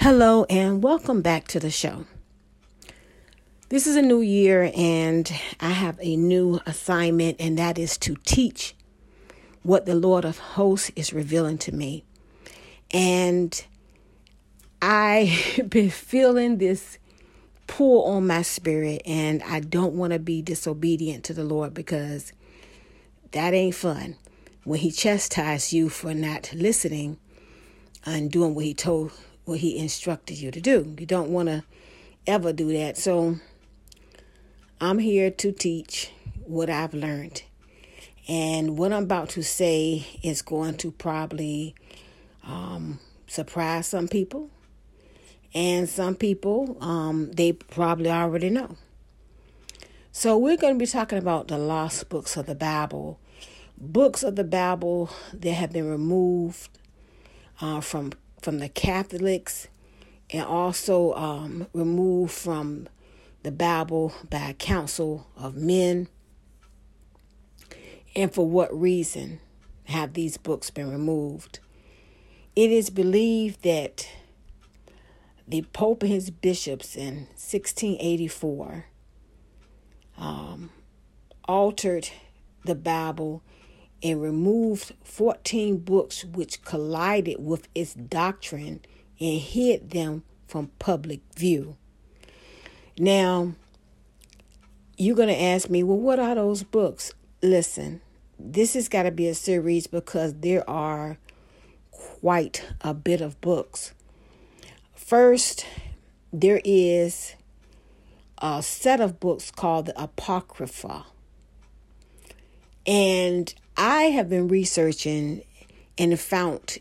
Hello, and welcome back to the show. This is a new year, and I have a new assignment, and that is to teach what the Lord of hosts is revealing to me. And I've been feeling this pull on my spirit, and I don't want to be disobedient to the Lord because that ain't fun. When He chastises you for not listening and doing what He told what he instructed you to do. You don't want to ever do that. So I'm here to teach what I've learned. And what I'm about to say is going to probably um, surprise some people. And some people, um, they probably already know. So we're going to be talking about the lost books of the Bible. Books of the Bible that have been removed uh, from from the Catholics and also um, removed from the Bible by a council of men. And for what reason have these books been removed? It is believed that the Pope and his bishops in 1684 um, altered the Bible and removed 14 books which collided with its doctrine and hid them from public view. Now, you're going to ask me, well, what are those books? Listen, this has got to be a series because there are quite a bit of books. First, there is a set of books called the Apocrypha. And I have been researching and found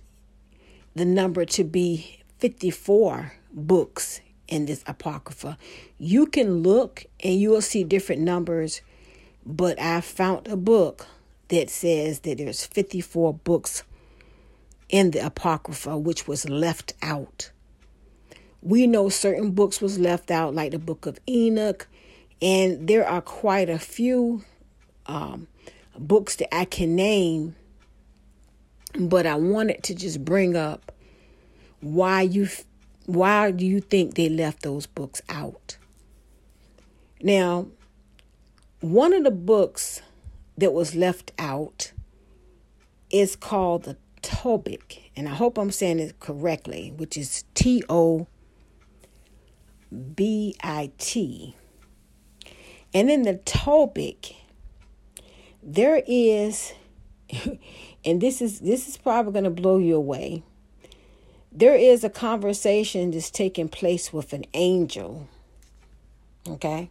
the number to be 54 books in this Apocrypha. You can look and you will see different numbers, but I found a book that says that there's 54 books in the Apocrypha which was left out. We know certain books was left out, like the book of Enoch, and there are quite a few um, books that I can name, but I wanted to just bring up why you why do you think they left those books out? Now, one of the books that was left out is called the Tobit, and I hope I'm saying it correctly, which is T O B I T. And then the Tobit there is and this is this is probably going to blow you away. There is a conversation that's taking place with an angel okay?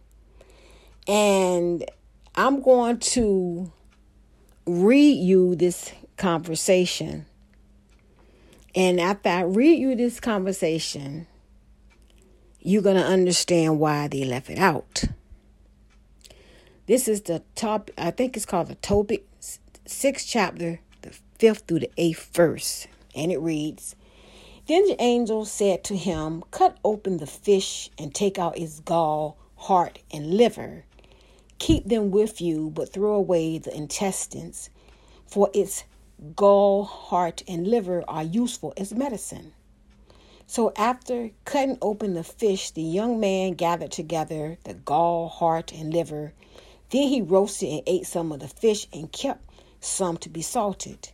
And i'm going to read you this conversation. And after i read you this conversation you're going to understand why they left it out this is the top, I think it's called the Tobit, sixth chapter, the fifth through the eighth verse. And it reads Then the angel said to him, Cut open the fish and take out its gall, heart, and liver. Keep them with you, but throw away the intestines, for its gall, heart, and liver are useful as medicine. So after cutting open the fish, the young man gathered together the gall, heart, and liver then he roasted and ate some of the fish and kept some to be salted.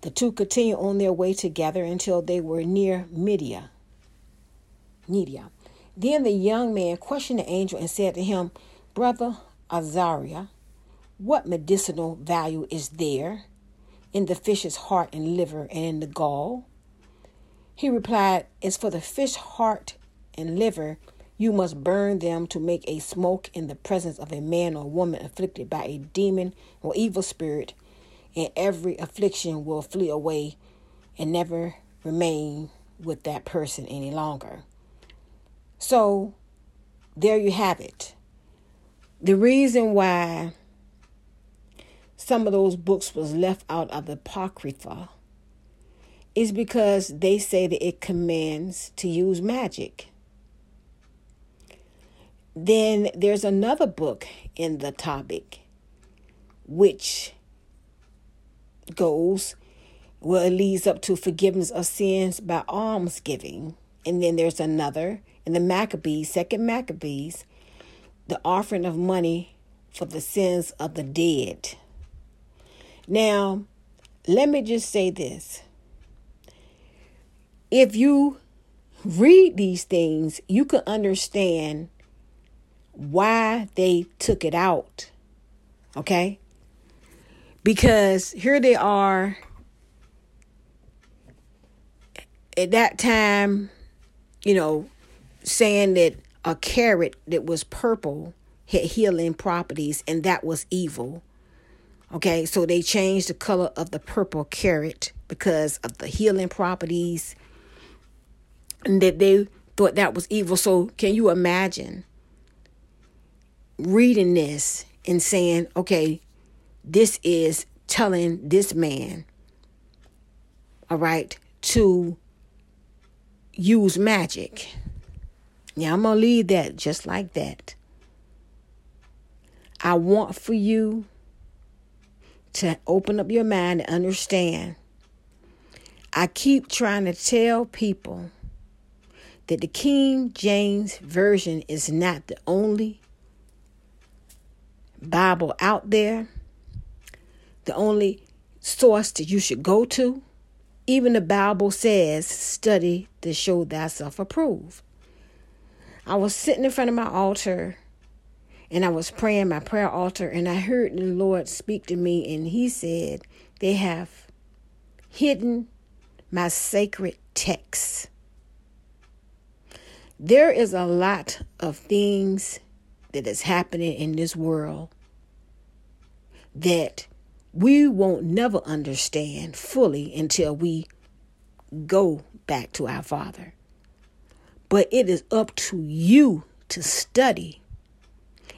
The two continued on their way together until they were near Media. Media. Then the young man questioned the angel and said to him, Brother Azariah, what medicinal value is there in the fish's heart and liver and in the gall? He replied, It's for the fish heart and liver you must burn them to make a smoke in the presence of a man or woman afflicted by a demon or evil spirit, and every affliction will flee away and never remain with that person any longer. So there you have it. The reason why some of those books was left out of the Apocrypha is because they say that it commands to use magic. Then there's another book in the Tobit which goes well it leads up to forgiveness of sins by almsgiving. And then there's another in the maccabees second maccabees the offering of money for the sins of the dead. Now let me just say this. If you read these things you can understand why they took it out okay because here they are at that time, you know, saying that a carrot that was purple had healing properties and that was evil. Okay, so they changed the color of the purple carrot because of the healing properties and that they thought that was evil. So, can you imagine reading this and saying, okay, this is telling this man, all right, to use magic. Yeah, I'm going to leave that just like that. I want for you to open up your mind and understand. I keep trying to tell people that the King James Version is not the only Bible out there the only source that you should go to. Even the Bible says, study to show thyself approved. I was sitting in front of my altar and I was praying my prayer altar, and I heard the Lord speak to me, and He said, They have hidden my sacred texts. There is a lot of things that is happening in this world that we won't never understand fully until we go back to our Father. But it is up to you to study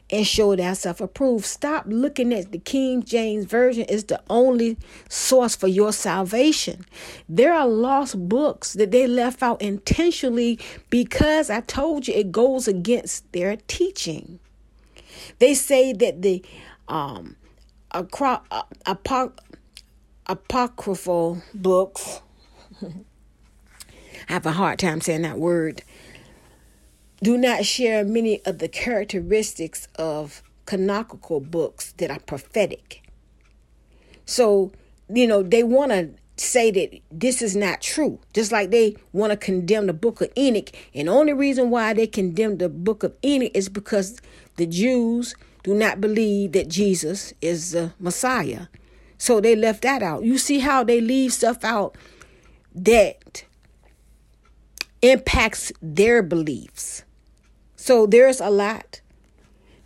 and show thyself approved. Stop looking at the King James Version as the only source for your salvation. There are lost books that they left out intentionally because I told you it goes against their teaching. They say that the um apoc- apocryphal books. I have a hard time saying that word. Do not share many of the characteristics of canonical books that are prophetic. So, you know, they want to say that this is not true. Just like they want to condemn the book of Enoch. And only reason why they condemn the book of Enoch is because the Jews do not believe that Jesus is the Messiah. So they left that out. You see how they leave stuff out that impacts their beliefs. So there's a lot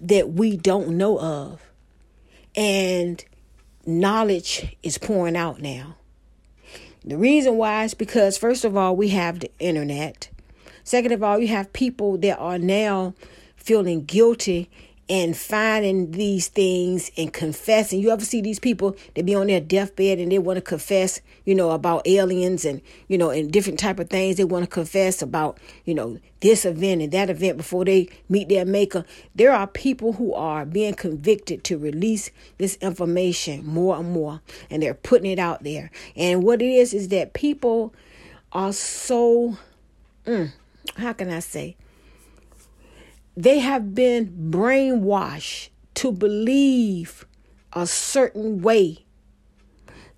that we don't know of. And knowledge is pouring out now. The reason why is because, first of all, we have the internet. Second of all, you have people that are now feeling guilty and finding these things and confessing. You ever see these people that be on their deathbed and they want to confess, you know, about aliens and you know, and different type of things. They want to confess about, you know, this event and that event before they meet their maker. There are people who are being convicted to release this information more and more, and they're putting it out there. And what it is is that people are so, mm, how can I say? They have been brainwashed to believe a certain way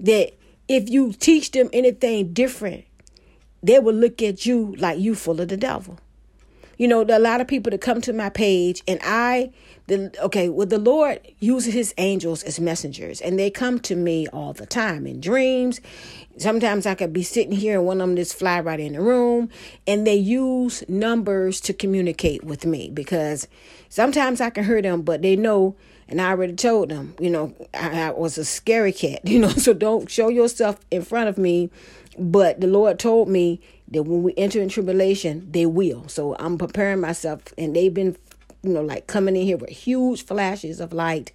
that if you teach them anything different, they will look at you like you full of the devil. You know, a lot of people that come to my page and I the okay, well the Lord uses his angels as messengers and they come to me all the time in dreams. Sometimes I could be sitting here and one of them just fly right in the room and they use numbers to communicate with me because sometimes I can hear them, but they know, and I already told them, you know, I, I was a scary cat, you know, so don't show yourself in front of me But the Lord told me that when we enter in tribulation, they will. So I'm preparing myself, and they've been, you know, like coming in here with huge flashes of light.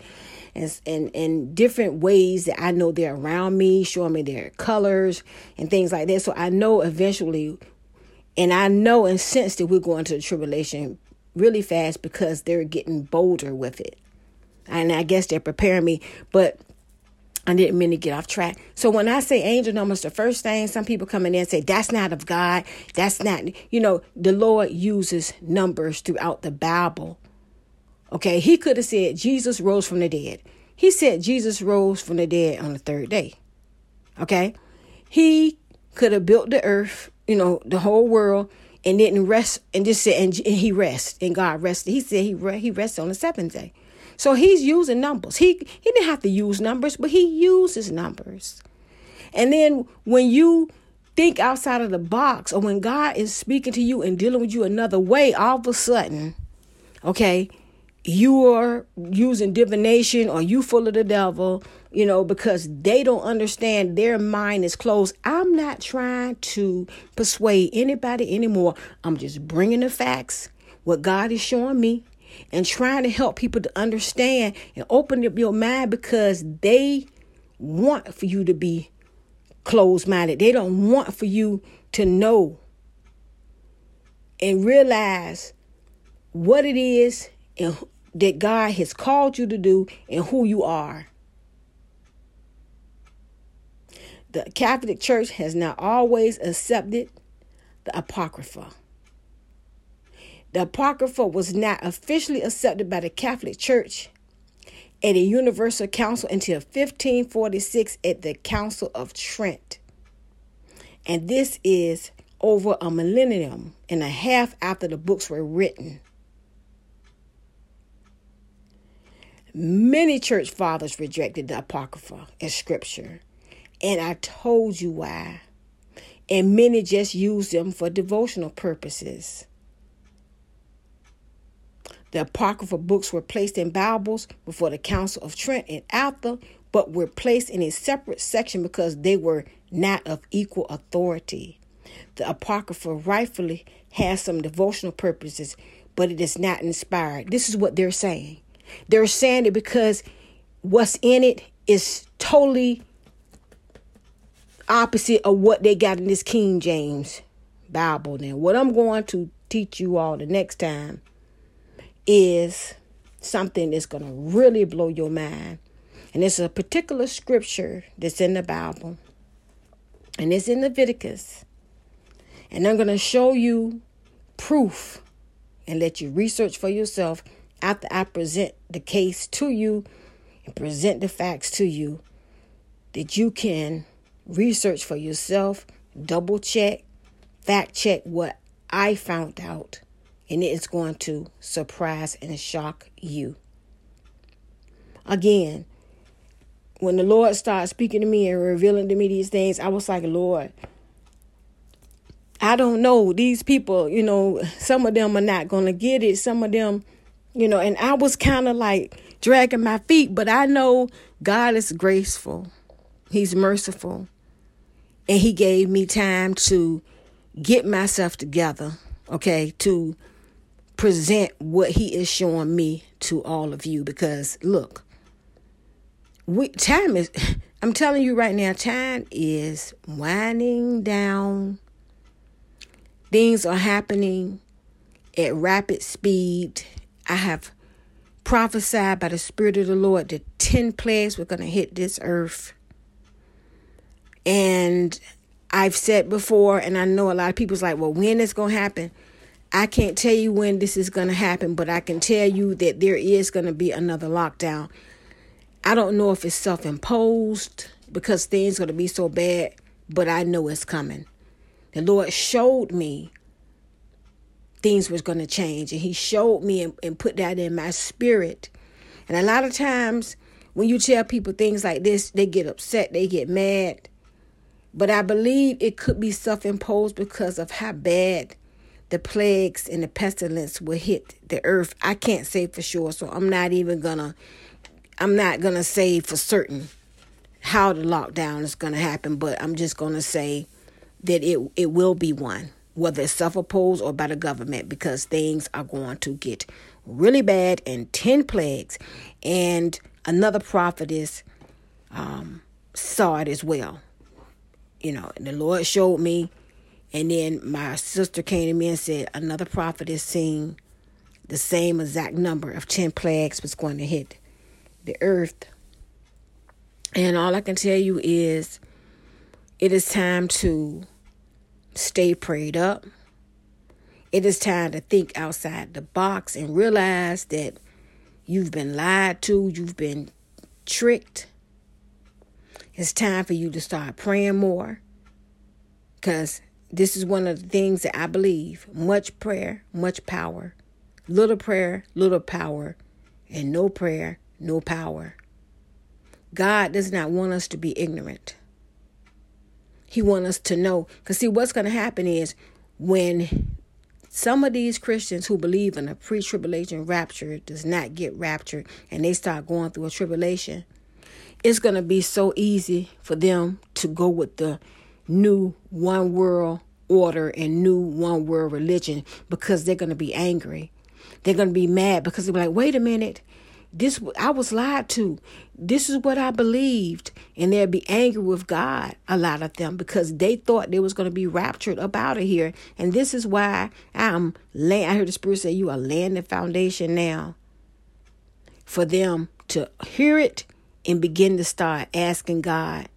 And, and, and different ways that I know they're around me, showing me their colors and things like that. So I know eventually, and I know and sense that we're going to the tribulation really fast because they're getting bolder with it. And I guess they're preparing me. But I didn't mean to get off track. So when I say angel numbers, the first thing some people come in and say, that's not of God. That's not, you know, the Lord uses numbers throughout the Bible. Okay, he could have said Jesus rose from the dead. He said Jesus rose from the dead on the third day. Okay, he could have built the earth, you know, the whole world, and didn't rest, and just said, and, and he rest, and God rested. He said he he rested on the seventh day. So he's using numbers. He he didn't have to use numbers, but he uses numbers. And then when you think outside of the box or when God is speaking to you and dealing with you another way, all of a sudden, okay, you are using divination or you full of the devil, you know, because they don't understand their mind is closed. I'm not trying to persuade anybody anymore. I'm just bringing the facts, what God is showing me, and trying to help people to understand and open up your mind because they want for you to be closed minded. They don't want for you to know and realize what it is and that God has called you to do and who you are. The Catholic Church has not always accepted the Apocrypha. The Apocrypha was not officially accepted by the Catholic Church at a universal council until 1546 at the Council of Trent. And this is over a millennium and a half after the books were written. Many church fathers rejected the Apocrypha as scripture, and I told you why. And many just used them for devotional purposes. The Apocryphal books were placed in Bibles before the Council of Trent and after, but were placed in a separate section because they were not of equal authority. The Apocrypha rightfully has some devotional purposes, but it is not inspired. This is what they're saying. They're saying it because what's in it is totally opposite of what they got in this King James Bible. Now, what I'm going to teach you all the next time is something that's going to really blow your mind. And it's a particular scripture that's in the Bible. And it's in Leviticus. And I'm going to show you proof and let you research for yourself after I present the case to you and present the facts to you that you can research for yourself, double check, fact check what I found out and it is going to surprise and shock you. Again, when the Lord started speaking to me and revealing to me these things, I was like, Lord, I don't know. These people, you know, some of them are not going to get it. Some of them, you know, and I was kind of like dragging my feet, but I know God is graceful, He's merciful, and He gave me time to get myself together, okay, to present what he is showing me to all of you because look we time is i'm telling you right now time is winding down. Things are happening at rapid speed. I have prophesied by the spirit of the lord that 10 plagues were going to hit this earth. And i've said before and i know a lot of people's like well when is going to happen I can't tell you when this is going to happen, but I can tell you that there is going to be another lockdown. I don't know if it's self imposed because things are going to be so bad, but I know it's coming. The Lord showed me things was going to change, and He showed me and, and put that in my spirit. And a lot of times, when you tell people things like this, they get upset, they get mad. But I believe it could be self imposed because of how bad the plagues and the pestilence will hit the earth. I can't say for sure, so I'm not even gonna I'm not gonna say for certain how the lockdown is gonna happen, but I'm just gonna say that it it will be one, whether it's self-opposed or by the government, because things are going to get really bad and ten plagues. And another prophetess um, saw it as well. You know, and the Lord showed me, and then my sister came to me and said another prophet is seeing the same exact number of ten plagues was going to hit the earth. And all I can tell you is it is time to stay prayed up. It is time to think outside the box and realize that you've been lied to, you've been tricked. It's time for you to start praying more. Because this is one of the things that I believe much prayer, much power. Little prayer, little power. And no prayer, no power. God does not want us to be ignorant. He wants us to know. Because, see, what's going to happen is when some of these Christians who believe in a pre tribulation rapture does not get raptured and they start going through a tribulation, it's going to be so easy for them to go with the new one world order and new one world religion because they're going to be angry. They're going to be mad because they're like, wait a minute, this I was lied to. This is what I believed. And they'll be angry with God, a lot of them, because they thought they was going to be raptured up out of here. And this is why I'm laying, I heard the Spirit say, you are laying the foundation now for them to hear it and begin to start asking God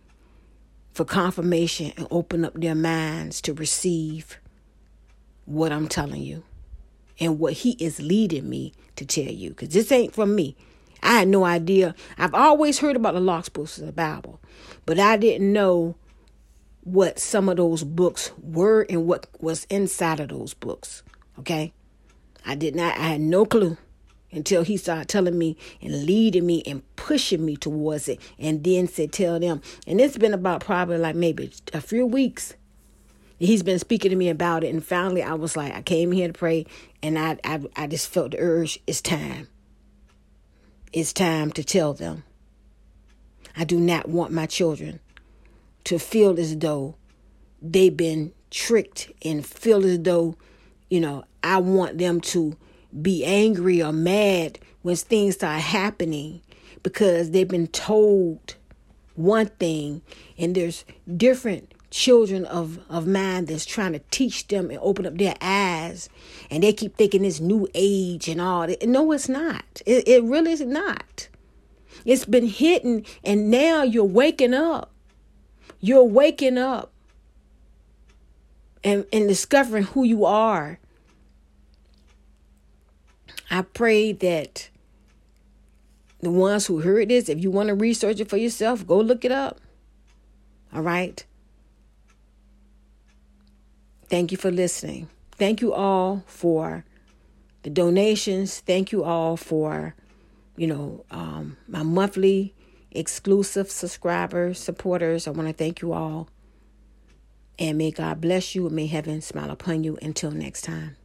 for confirmation and open up their minds to receive what I'm telling you and what He is leading me to tell you. Because this ain't from me. I had no idea. I've always heard about the lost books of the Bible, but I didn't know what some of those books were and what was inside of those books. Okay? I did not, I had no clue until he started telling me and leading me and pushing me towards it and then said tell them. And it's been about probably like maybe a few weeks. He's been speaking to me about it. And finally i was like i came here to pray. And i i, I just felt the urge. It's time. It's time to tell them. I do not want my children to feel as though they've been tricked and feel as though you know i want them to be angry or mad when things start happening because they've been told one thing and there's different children of, of mine that's trying to teach them and open up their eyes and they keep thinking it's new age and all that. No, it's not. It, it really is not. It's been hidden and now you're waking up. You're waking up and, and discovering who you are I pray that the ones who heard this, if you want to research it for yourself, go look it up. All right. Thank you for listening. Thank you all for the donations. Thank you all for, you know, um, my monthly exclusive subscribers, supporters. I want to thank you all. And may God bless you and may heaven smile upon you. Until next time.